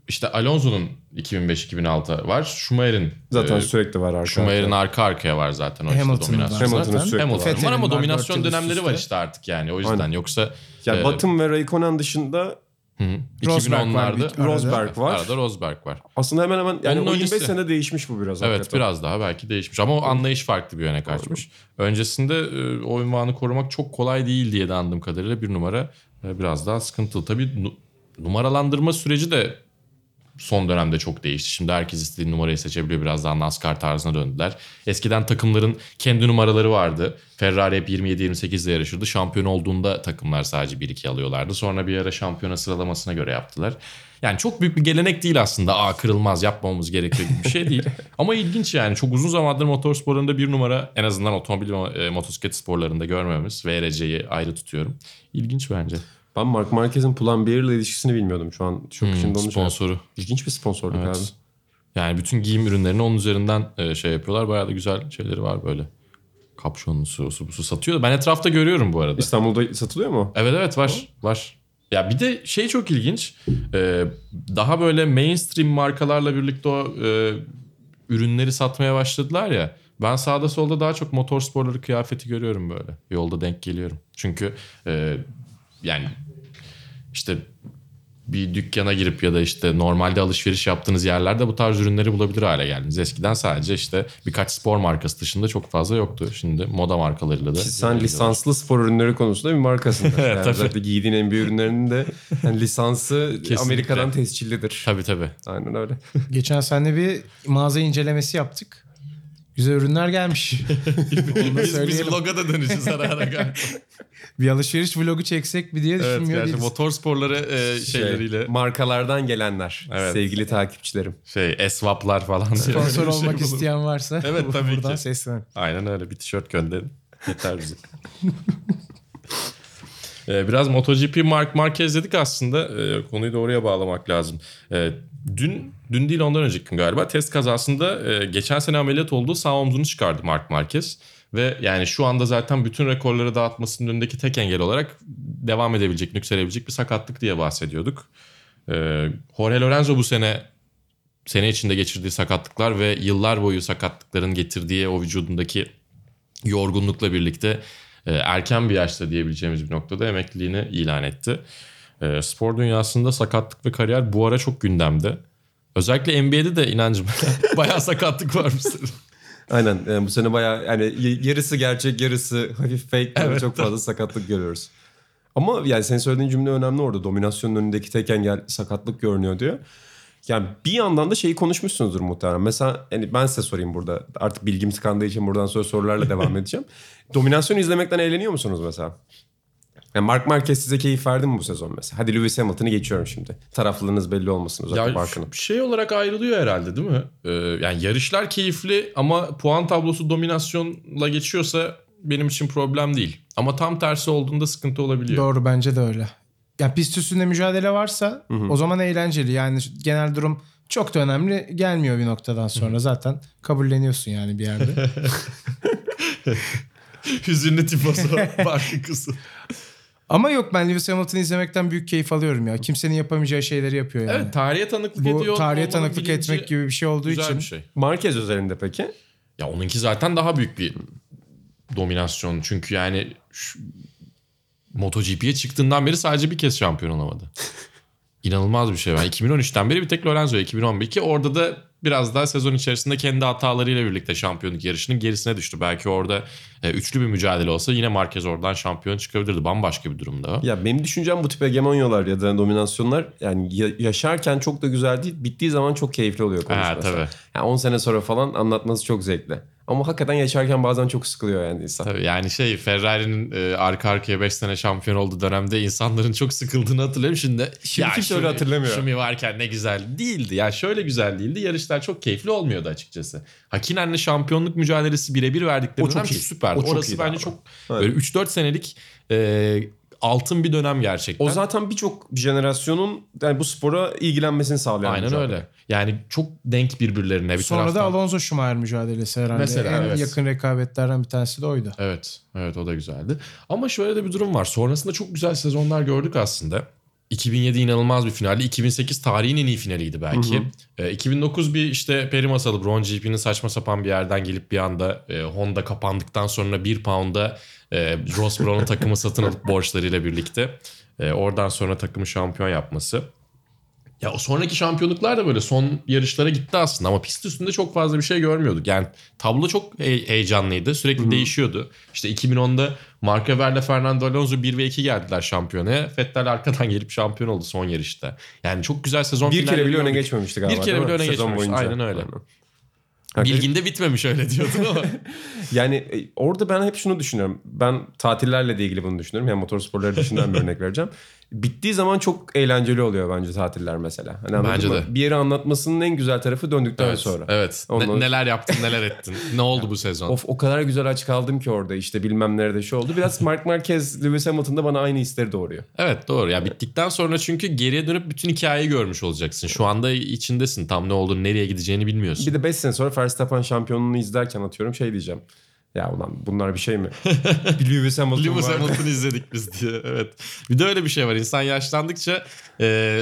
işte Alonso'nun 2005-2006 var. Schumacher'in Zaten e, sürekli var arka. Schumacher'in arka arkaya var zaten o işte Hamilton'ın var dominasyon. Hamilton'ın sürekli Hamilton var. var ama var, dominasyon dönemleri var işte artık yani o yüzden Aynen. yoksa Yani e, Button ve Raikkonen dışında hı hı, Rosberg var 2010'larda bir- arada. Rosberg var. arada Rosberg var. Aslında hemen hemen yani Onun o 25 öncesi- sene değişmiş bu biraz. Evet hakikaten. biraz daha belki değişmiş ama o anlayış farklı bir yöne kaçmış. Öncesinde e, o ünvanı korumak çok kolay değil diye de anladığım kadarıyla bir numara e, biraz daha sıkıntılı. Tabii nu- numaralandırma süreci de son dönemde çok değişti. Şimdi herkes istediği numarayı seçebiliyor. Biraz daha NASCAR tarzına döndüler. Eskiden takımların kendi numaraları vardı. Ferrari hep 27-28 ile yarışırdı. Şampiyon olduğunda takımlar sadece 1-2 alıyorlardı. Sonra bir ara şampiyona sıralamasına göre yaptılar. Yani çok büyük bir gelenek değil aslında. Aa kırılmaz yapmamamız gerekiyor gibi bir şey değil. Ama ilginç yani. Çok uzun zamandır motorsporlarında bir numara en azından otomobil e, motosiklet sporlarında görmemiz. VRC'yi ayrı tutuyorum. İlginç bence. Ben Mark Marquez'in Pull&Bear ile ilişkisini bilmiyordum şu an. Çok Hmm, şimdi onu şey- sponsoru. İlginç bir sponsorluk Evet. abi. Yani bütün giyim ürünlerini onun üzerinden e, şey yapıyorlar. Bayağı da güzel şeyleri var böyle. Kapşonlusu, su, su satıyor. Ben etrafta görüyorum bu arada. İstanbul'da satılıyor mu? Evet evet var. Var. Ya bir de şey çok ilginç. Ee, daha böyle mainstream markalarla birlikte o e, ürünleri satmaya başladılar ya. Ben sağda solda daha çok motor sporları kıyafeti görüyorum böyle. Yolda denk geliyorum. Çünkü e, yani işte bir dükkana girip ya da işte normalde alışveriş yaptığınız yerlerde bu tarz ürünleri bulabilir hale geldiniz. Eskiden sadece işte birkaç spor markası dışında çok fazla yoktu. Şimdi moda markalarıyla da. Sen lisanslı spor ürünleri konusunda bir markasın. yani tabii. özellikle giydiğin en büyük ürünlerinin de yani lisansı Kesinlikle. Amerika'dan tescillidir. Tabii tabii. Aynen öyle. Geçen sene bir mağaza incelemesi yaptık. Güzel ürünler gelmiş. Biz, biz vloga da dönüşüz ara ara galiba. Bir alışveriş vlogu çeksek bir diye evet düşünmüyor değiliz. motor sporları e, şeyleriyle Şey, markalardan gelenler. Evet. Sevgili takipçilerim. şey esvaplar falan. Sponsor olmak şey isteyen varsa Evet, tabii buradan ki. seslen. Aynen öyle bir tişört gönderin. Yeter bize. Ee, Biraz MotoGP Mark Marquez dedik aslında. Ee, konuyu da oraya bağlamak lazım. Ee, dün dün değil ondan önceki gün galiba test kazasında e, geçen sene ameliyat olduğu sağ omzunu çıkardı Mark Marquez. Ve yani şu anda zaten bütün rekorları dağıtmasının önündeki tek engel olarak devam edebilecek, yükselebilecek bir sakatlık diye bahsediyorduk. Ee, Jorge Lorenzo bu sene sene içinde geçirdiği sakatlıklar ve yıllar boyu sakatlıkların getirdiği o vücudundaki yorgunlukla birlikte e, erken bir yaşta diyebileceğimiz bir noktada emekliliğini ilan etti. E, spor dünyasında sakatlık ve kariyer bu ara çok gündemde. Özellikle NBA'de de inancım bayağı sakatlık varmıştır. Aynen yani bu sene bayağı yani yarısı gerçek yarısı hafif fake böyle çok fazla sakatlık görüyoruz. Ama yani senin söylediğin cümle önemli orada. Dominasyonun önündeki tek engel sakatlık görünüyor diyor. Yani bir yandan da şeyi konuşmuşsunuzdur muhtemelen. Mesela yani ben size sorayım burada. Artık bilgim tıkandığı için buradan sonra sorularla devam edeceğim. Dominasyonu izlemekten eğleniyor musunuz mesela? Yani Mark Marquez size keyif verdi mi bu sezon mesela? Hadi Lewis Hamilton'ı geçiyorum şimdi. Taraflılığınız belli olmasın uzakta Ya Mark'ın. şey olarak ayrılıyor herhalde değil mi? Ee, yani yarışlar keyifli ama puan tablosu dominasyonla geçiyorsa benim için problem değil. Ama tam tersi olduğunda sıkıntı olabiliyor. Doğru bence de öyle. Ya pist üstünde mücadele varsa o zaman eğlenceli. Yani genel durum çok da önemli gelmiyor bir noktadan sonra. Zaten kabulleniyorsun yani bir yerde. Hüzünlü tifosu farklı kısım. Ama yok ben Lewis Hamilton'ı izlemekten büyük keyif alıyorum ya. Kimsenin yapamayacağı şeyleri yapıyor yani. Evet tarihe tanıklık Bu ediyor. tarihe tanıklık bilinci etmek gibi bir şey olduğu güzel için. bir şey. Marquez üzerinde peki? Ya onunki zaten daha büyük bir dominasyon. Çünkü yani şu, MotoGP'ye çıktığından beri sadece bir kez şampiyon olamadı. İnanılmaz bir şey. Ben 2013'ten beri bir tek Lorenzo 2011 orada da biraz daha sezon içerisinde kendi hatalarıyla birlikte şampiyonluk yarışının gerisine düştü. Belki orada e, üçlü bir mücadele olsa yine Marquez oradan şampiyon çıkabilirdi. Bambaşka bir durumda. Ya benim düşüncem bu tip hegemonyalar ya da dominasyonlar yani ya- yaşarken çok da güzel değil. Bittiği zaman çok keyifli oluyor konuşması. Ha, tabii. Yani 10 sene sonra falan anlatması çok zevkli. Ama hakikaten yaşarken bazen çok sıkılıyor yani insan. Tabii yani şey Ferrari'nin e, arka arkaya 5 sene şampiyon olduğu dönemde insanların çok sıkıldığını hatırlıyorum. Şimdi, Şimdi kimse öyle hatırlamıyor. Şumi varken ne güzel değildi. Ya şöyle güzel değildi. Yarışlar çok keyifli olmuyordu açıkçası. Hakinen'le şampiyonluk mücadelesi birebir verdikleri O çok dönem iyi. süperdi. O çok Orası bence abi. çok Evet. böyle 3-4 senelik e, altın bir dönem gerçekten. O zaten birçok jenerasyonun yani bu spora ilgilenmesini sağlayan Aynen mücadele. öyle. Yani çok denk birbirlerine bir Sonra da taraftan. Alonso Schumacher mücadelesi herhalde. Mesela, en evet. yakın rekabetlerden bir tanesi de oydu. Evet, evet o da güzeldi. Ama şöyle de bir durum var. Sonrasında çok güzel sezonlar gördük aslında. 2007 inanılmaz bir finaldi. 2008 tarihin en iyi finaliydi belki. Ee, 2009 bir işte peri masalı Brown GP'nin saçma sapan bir yerden gelip bir anda e, Honda kapandıktan sonra bir pound'a e, Ross Brown'un takımı satın alıp borçlarıyla birlikte. e, oradan sonra takımı şampiyon yapması. Ya o sonraki şampiyonluklar da böyle son yarışlara gitti aslında ama pist üstünde çok fazla bir şey görmüyorduk. Yani tablo çok he- heyecanlıydı. Sürekli değişiyordu. İşte 2010'da Mark Webber'le Fernando Alonso 1 ve 2 geldiler şampiyonaya. Vettel arkadan gelip şampiyon oldu son yarışta. Yani çok güzel sezon Bir kere bile öne geçmemişti galiba. Bir kere bile öne Sezon geçmemiş. boyunca. Aynen öyle. Aynen. Bilginde bitmemiş öyle diyordun ama. Yani e, orada ben hep şunu düşünüyorum. Ben tatillerle de ilgili bunu düşünüyorum. Yani motorsporları dışından bir örnek vereceğim. Bittiği zaman çok eğlenceli oluyor bence tatiller mesela. Hani Bence de. Bir yeri anlatmasının en güzel tarafı döndükten evet. sonra. Evet. Ne- Ondan- neler yaptın neler ettin. ne oldu bu sezon? Of o kadar güzel aç kaldım ki orada işte bilmem nerede şu oldu. Biraz Mark Marquez, Lewis Hamilton'da bana aynı hisleri doğuruyor. Evet doğru. Ya bittikten sonra çünkü geriye dönüp bütün hikayeyi görmüş olacaksın. Şu anda içindesin. Tam ne olduğunu, nereye gideceğini bilmiyorsun. Bir de 5 sene sonra Verstappen şampiyonluğunu izlerken atıyorum şey diyeceğim. Ya ulan bunlar bir şey mi? bir Lewis Hamilton Lewis var. Hamilton'ı izledik biz diye. Evet. Bir de öyle bir şey var. İnsan yaşlandıkça e,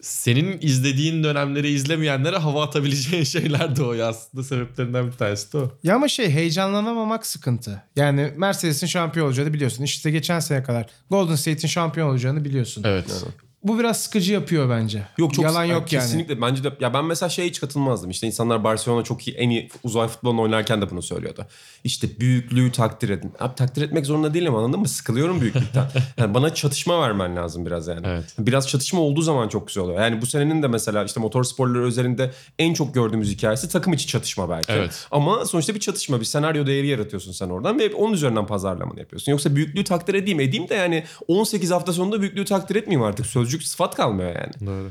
senin izlediğin dönemleri izlemeyenlere hava atabileceğin şeyler doğuyor aslında. Sebeplerinden bir tanesi de o. Ya ama şey heyecanlanamamak sıkıntı. Yani Mercedes'in şampiyon olacağını biliyorsun. İşte geçen sene kadar Golden State'in şampiyon olacağını biliyorsun. Evet. Bu biraz sıkıcı yapıyor bence. Yok çok Yalan yok yani. Kesinlikle bence de ya ben mesela şeye hiç katılmazdım. İşte insanlar Barcelona çok iyi en iyi uzay futbolunu oynarken de bunu söylüyordu. İşte büyüklüğü takdir edin. Abi takdir etmek zorunda değilim anladın mı? Sıkılıyorum büyüklükten. yani bana çatışma vermen lazım biraz yani. Evet. Biraz çatışma olduğu zaman çok güzel oluyor. Yani bu senenin de mesela işte motor sporları özelinde en çok gördüğümüz hikayesi takım içi çatışma belki. Evet. Ama sonuçta bir çatışma, bir senaryo değeri yaratıyorsun sen oradan ve onun üzerinden pazarlamanı yapıyorsun. Yoksa büyüklüğü takdir edeyim edeyim de yani 18 hafta sonunda büyüklüğü takdir etmeyeyim artık. Sözcük sıfat kalmıyor yani. Doğru.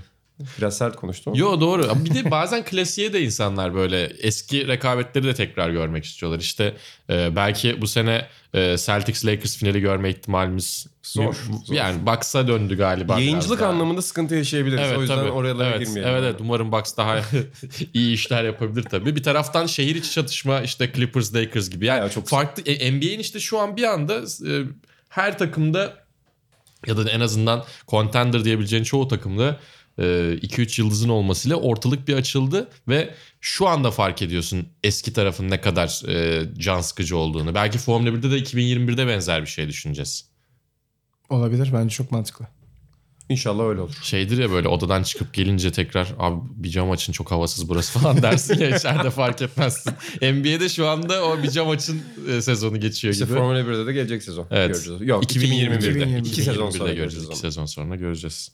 Biraz sert konuştum. Yo doğru. Bir de bazen klasiğe de insanlar böyle eski rekabetleri de tekrar görmek istiyorlar. İşte e, belki bu sene e, Celtics Lakers finali görme ihtimalimiz Zor, zor. Yani Bucks'a döndü galiba. Yayıncılık anlamında sıkıntı yaşayabiliriz. Evet o yüzden tabii. oralara evet, girmeyelim. Evet evet umarım Bucks daha iyi işler yapabilir tabii. Bir taraftan şehir içi çatışma işte Clippers Lakers gibi. Yani Ya çok- farklı e, NBA'in işte şu an bir anda e, her takımda ya da en azından contender diyebileceğin çoğu takımda 2-3 yıldızın olmasıyla ortalık bir açıldı ve şu anda fark ediyorsun eski tarafın ne kadar e, can sıkıcı olduğunu. Belki Formula 1'de de 2021'de benzer bir şey düşüneceğiz. Olabilir bence çok mantıklı. İnşallah öyle olur. Şeydir ya böyle odadan çıkıp gelince tekrar abi bir cam açın çok havasız burası falan dersin ya içeride fark etmezsin. NBA'de şu anda o bir cam açın e, sezonu geçiyor İşte gibi. Formula 1'de de gelecek sezon. Evet. Göreceğiz. Yok 2021'de. 2021'de. 2 sezon 2021'de sonra göreceğiz. göreceğiz. 2 onu. sezon sonra göreceğiz.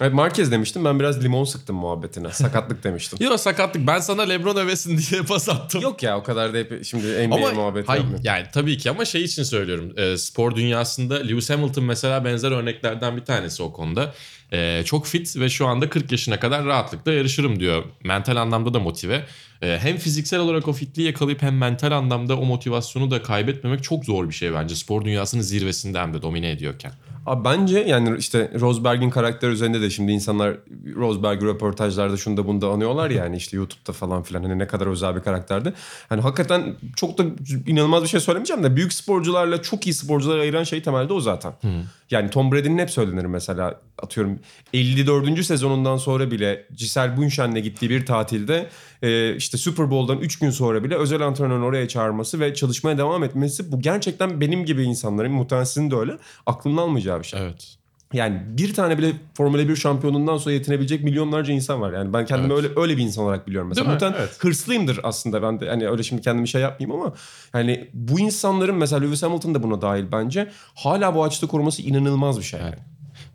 Evet Marquez demiştim. Ben biraz limon sıktım muhabbetine. Sakatlık demiştim. Yok sakatlık ben sana Lebron övesin diye pas attım. Yok ya o kadar da hep şimdi NBA ama muhabbeti hayır, yani tabii ki ama şey için söylüyorum. E, spor dünyasında Lewis Hamilton mesela benzer örneklerden bir tanesi o konuda. E, çok fit ve şu anda 40 yaşına kadar rahatlıkla yarışırım diyor. Mental anlamda da motive. E, hem fiziksel olarak o fitliği yakalayıp hem mental anlamda o motivasyonu da kaybetmemek çok zor bir şey bence. Spor dünyasının zirvesinde hem de domine ediyorken. Abi bence yani işte Rosberg'in karakter üzerinde de şimdi insanlar Rosberg röportajlarda şunda bunda anıyorlar ya yani işte YouTube'da falan filan hani ne kadar özel bir karakterdi. Hani hakikaten çok da inanılmaz bir şey söylemeyeceğim de büyük sporcularla çok iyi sporcuları ayıran şey temelde o zaten. Yani Tom Brady'nin hep söylenir mesela atıyorum 54. sezonundan sonra bile Giselle Bündchen'le gittiği bir tatilde e, işte Super Bowl'dan 3 gün sonra bile özel antrenörün oraya çağırması ve çalışmaya devam etmesi bu gerçekten benim gibi insanların muhtemelen sizin de öyle aklının almayacağı bir şey. Evet. Yani bir tane bile Formula 1 şampiyonundan sonra yetinebilecek milyonlarca insan var. Yani ben kendimi Evet. öyle öyle bir insan olarak biliyorum. Mesela muhtemelen Evet. hırslıyımdır aslında ben de. Hani öyle şimdi kendimi şey yapmayayım ama yani bu insanların mesela Lewis Hamilton da buna dahil bence hala bu açıda koruması inanılmaz bir şey. Yani.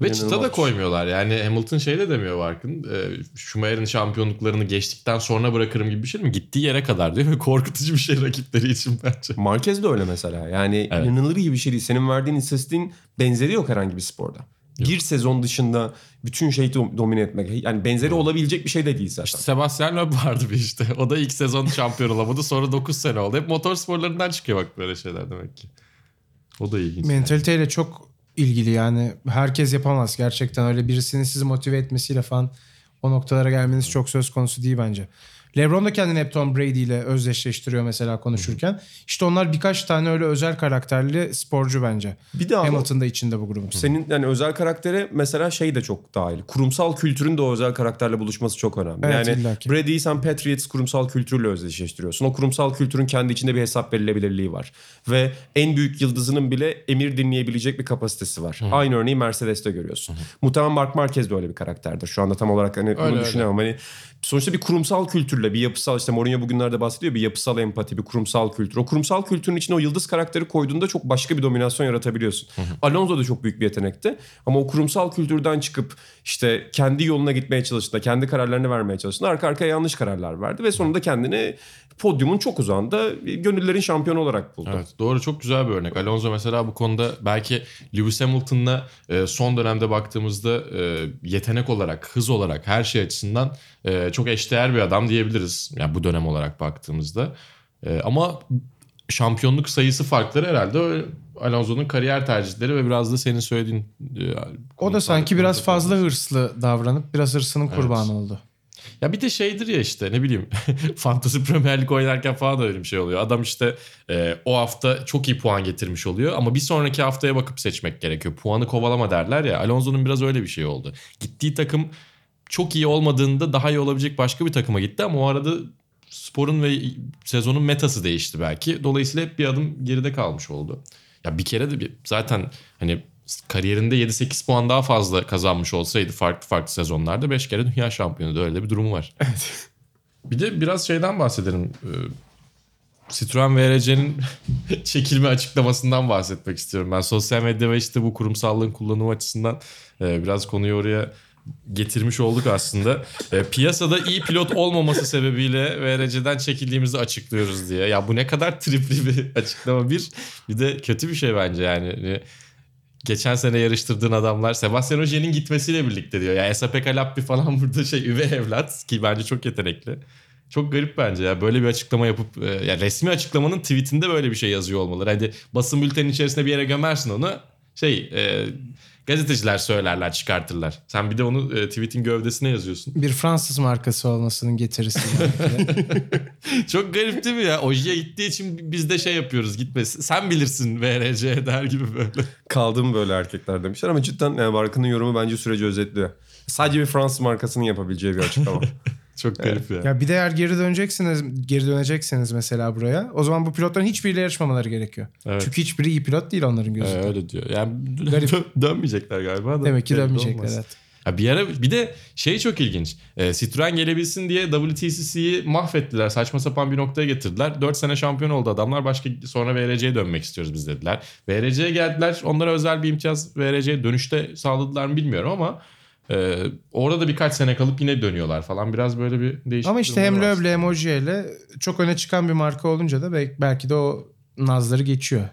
Ve çıta da koymuyorlar. Yani Hamilton şey de demiyor Barkın. E, Schumacher'in şampiyonluklarını geçtikten sonra bırakırım gibi bir şey mi? Gittiği yere kadar diyor ve korkutucu bir şey rakipleri için bence. Marquez de öyle mesela. Yani Evet. inanılır gibi bir şey değil. Senin verdiğin istatistiğin benzeri yok herhangi bir sporda. Bir sezon dışında bütün şeyi dom- domine etmek. Yani benzeri olabilecek bir şey de değil zaten. İşte Sebastian Loeb vardı bir işte. O da ilk sezon şampiyon olamadı. Sonra 9 sene oldu. Hep motor sporlarından çıkıyor bak böyle şeyler demek ki. O da ilginç. Mentaliteyle çok ilgili yani. Herkes yapamaz gerçekten. Öyle birisinin sizi motive etmesiyle falan o noktalara gelmeniz çok söz konusu değil bence. LeBron da kendini hep Tom Brady ile özdeşleştiriyor mesela konuşurken. İşte onlar birkaç tane öyle özel karakterli sporcu bence. Bir de Hamilton da içinde bu grubun. senin yani özel karaktere mesela şey de çok dahil. Kurumsal kültürün de o özel karakterle buluşması çok önemli. Evet, yani illaki. Brady'yi sen Patriots kurumsal kültürle özdeşleştiriyorsun. O kurumsal kültürün kendi içinde bir hesap verilebilirliği var. Ve en büyük yıldızının bile emir dinleyebilecek bir kapasitesi var. Aynı örneği Mercedes'te görüyorsun. Muhtemelen Mark Marquez de öyle bir karakterdir. Şu anda tam olarak hani bunu öyle. düşünemem. Hani sonuçta bir kurumsal kültürle bir yapısal işte Mourinho bugünlerde bahsediyor bir yapısal empati, bir kurumsal kültür. O kurumsal kültürün içine o yıldız karakteri koyduğunda çok başka bir dominasyon yaratabiliyorsun. Alonso da çok büyük bir yetenekti. Ama o kurumsal kültürden çıkıp işte kendi yoluna gitmeye çalıştığında, kendi kararlarını vermeye çalıştığında arka arkaya yanlış kararlar verdi ve sonunda kendini podyumun çok uzağında gönüllerin şampiyonu olarak buldu. Evet doğru çok güzel bir örnek. Alonso mesela bu konuda belki Lewis Hamilton'la e, son dönemde baktığımızda e, yetenek olarak, hız olarak her şey açısından e, çok eşdeğer bir adam diyebiliriz. Yani bu dönem olarak baktığımızda. E, ama şampiyonluk sayısı farkları herhalde Alonso'nun kariyer tercihleri ve biraz da senin söylediğin e, O da sanki biraz fazla hırslı davranıp biraz hırsının kurbanı oldu. Ya bir de şeydir ya işte ne bileyim Fantasy Premier Lig oynarken falan da öyle bir şey oluyor. Adam işte e, o hafta çok iyi puan getirmiş oluyor ama bir sonraki haftaya bakıp seçmek gerekiyor. Puanı kovalama derler ya. Alonso'nun biraz öyle bir şey oldu. Gittiği takım çok iyi olmadığında daha iyi olabilecek başka bir takıma gitti ama o arada sporun ve sezonun metası değişti belki. Dolayısıyla hep bir adım geride kalmış oldu. Ya bir kere de bir, zaten hani kariyerinde 7-8 puan daha fazla kazanmış olsaydı farklı farklı sezonlarda 5 kere dünya şampiyonu öyle de bir durumu var. Bir de biraz şeyden bahsedelim. Ee, Citroen VRC'nin çekilme açıklamasından bahsetmek istiyorum. Ben sosyal medya ve işte bu kurumsallığın kullanımı açısından e, biraz konuyu oraya getirmiş olduk aslında. E, piyasada iyi pilot olmaması sebebiyle VRC'den çekildiğimizi açıklıyoruz diye. Ya bu ne kadar tripli bir açıklama bir. Bir de kötü bir şey bence yani. Hani geçen sene yarıştırdığın adamlar Sebastian Ogier'in gitmesiyle birlikte diyor. Ya Esapek Alappi falan burada şey üvey evlat ki bence çok yetenekli. Çok garip bence ya böyle bir açıklama yapıp e, ya resmi açıklamanın tweetinde böyle bir şey yazıyor olmaları. Hani basın bültenin içerisine bir yere gömersin onu. Şey e, gazeteciler söylerler çıkartırlar. Sen bir de onu e, tweetin gövdesine yazıyorsun. Bir Fransız markası olmasının getirisi. Çok garip değil mi ya? Ojiye gittiği için biz de şey yapıyoruz gitmesin. Sen bilirsin VRC der gibi böyle. Kaldım böyle erkekler demişler ama cidden yani Barkın'ın yorumu bence süreci özetliyor. Sadece bir Fransız markasının yapabileceği bir açıklama. Çok garip ya. ya bir de eğer geri döneceksiniz, geri dönecekseniz mesela buraya, o zaman bu pilotların hiçbiriyle yarışmamaları gerekiyor. Evet. Çünkü hiçbiri iyi pilot değil onların Ee, gözünde. öyle diyor. Yani Garip. dö- dönmeyecekler galiba da. Demek ki dönmeyecekler. olmaz. Evet. Ya bir ara bir de şey çok ilginç. Ee, Citroen gelebilsin diye WTCC'yi mahvettiler. Saçma sapan bir noktaya getirdiler. 4 sene şampiyon oldu adamlar. Başka sonra VRC'ye dönmek istiyoruz biz dediler. VRC'ye geldiler. Onlara özel bir imtiyaz VRC'ye dönüşte sağladılar mı bilmiyorum ama e, orada da birkaç sene kalıp yine dönüyorlar falan. Biraz böyle bir değişik Ama işte hem. Loeb'le hem Ogier'le çok öne çıkan bir marka olunca da belki, de o nazları geçiyor.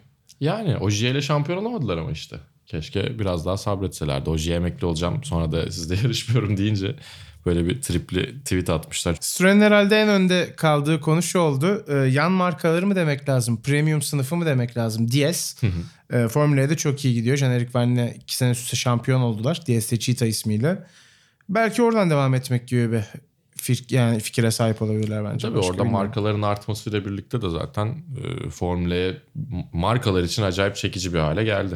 Yani Ojiye ile şampiyon olamadılar ama işte. Keşke biraz daha sabretselerdi. Ojiye emekli olacağım sonra da sizle yarışmıyorum deyince böyle bir tripli tweet atmışlar. Citroen'in herhalde en önde kaldığı konu şu oldu. Ee, yan markaları mı demek lazım? Premium sınıfı mı demek lazım? DS. Ee, Formula E'de çok iyi gidiyor. Jenerik Van'le iki sene üstte şampiyon oldular. DS'de Cheetah ismiyle. Belki oradan devam etmek gibi bir fir- yani fikire sahip olabilirler bence. Tabii Başka orada bilmiyorum. markaların artmasıyla birlikte de zaten e, Formula'ya markalar için acayip çekici bir hale geldi.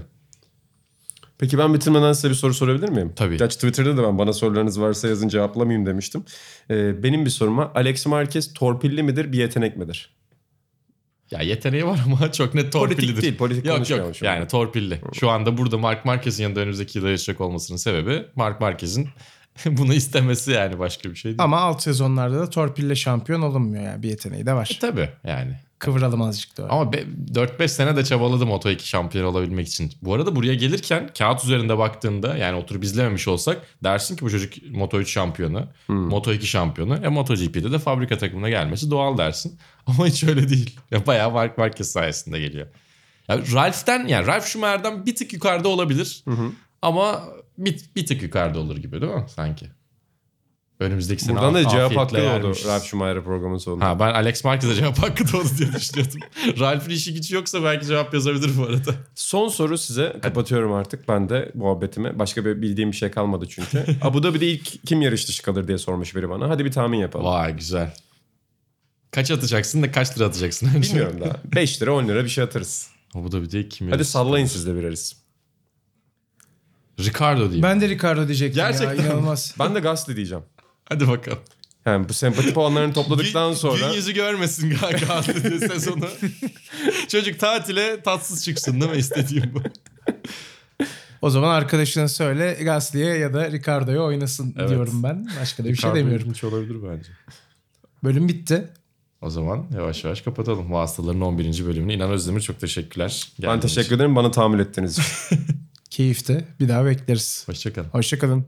Peki ben bitirmeden size bir soru sorabilir miyim? Tabii. Gerçi Twitter'da da ben bana sorularınız varsa yazın cevaplamayayım demiştim. Ee, benim bir soruma Alex Marquez torpilli midir bir yetenek midir? Ya yeteneği var ama çok net Politik torpillidir. değil, politik Yok yok şu an. yani torpilli. Şu anda burada Mark Marquez'in yanında önümüzdeki yılda yarışacak olmasının sebebi Mark Marquez'in bunu istemesi yani başka bir şey değil. Ama alt sezonlarda da torpille şampiyon olunmuyor yani bir yeteneği de var. Tabii yani. Kıvıralım azıcık da. öyle. Ama be- 4-5 sene de çabaladım Moto2 şampiyon olabilmek için. Bu arada buraya gelirken kağıt üzerinde baktığında yani oturup izlememiş olsak dersin ki bu çocuk Moto3 şampiyonu, Moto2 şampiyonu. E MotoGP'de de fabrika takımına gelmesi doğal dersin. Ama hiç öyle değil. Ya bayağı Mark Marquez sayesinde geliyor. Ya Ralph'ten yani Ralph Schumacher'dan bir tık yukarıda olabilir. Ama bir, bir tık yukarıda olur gibi değil mi sanki? Önümüzdeki sene Buradan da cevap hakkı doğdu. Ralf Schumacher programın sonunda. Ha ben Alex Marquez'e cevap hakkı doğdu diye düşünüyordum. Ralph'in işi gücü yoksa belki cevap yazabilir bu arada. Son soru size. Kapatıyorum artık ben de muhabbetimi. Başka bir bildiğim bir şey kalmadı çünkü. Abu Dhabi'de ilk kim yarış dışı kalır diye sormuş biri bana. Hadi bir tahmin yapalım. Vay güzel. Kaç atacaksın da kaç lira atacaksın? Bilmiyorum daha. 5 lira 10 lira bir şey atarız. O bu da bir de kim Hadi sallayın siz de birer isim. Ricardo diyeyim. Ben de Ricardo diyecektim Gerçekten ya inanılmaz. Ben de Gasly diyeceğim. Hadi bakalım. Yani bu sempati puanlarını topladıktan sonra... Gün yüzü görmesin galiba sezonu. Çocuk tatile tatsız çıksın değil mi? İstediğim bu. O zaman arkadaşına söyle Gasly'e ya da Ricardo'ya oynasın Evet. diyorum ben. Başka da bir şey Ricardo demiyorum. ilginç olabilir bence. Bölüm bitti. O zaman yavaş yavaş kapatalım. Bu hastaların 11. bölümünü. İnan Özdemir çok teşekkürler. Ben Geldiğin teşekkür ederim bana tahammül ettiğiniz için. Keyifti. Bir daha bekleriz. Hoşçakalın. Hoşçakalın.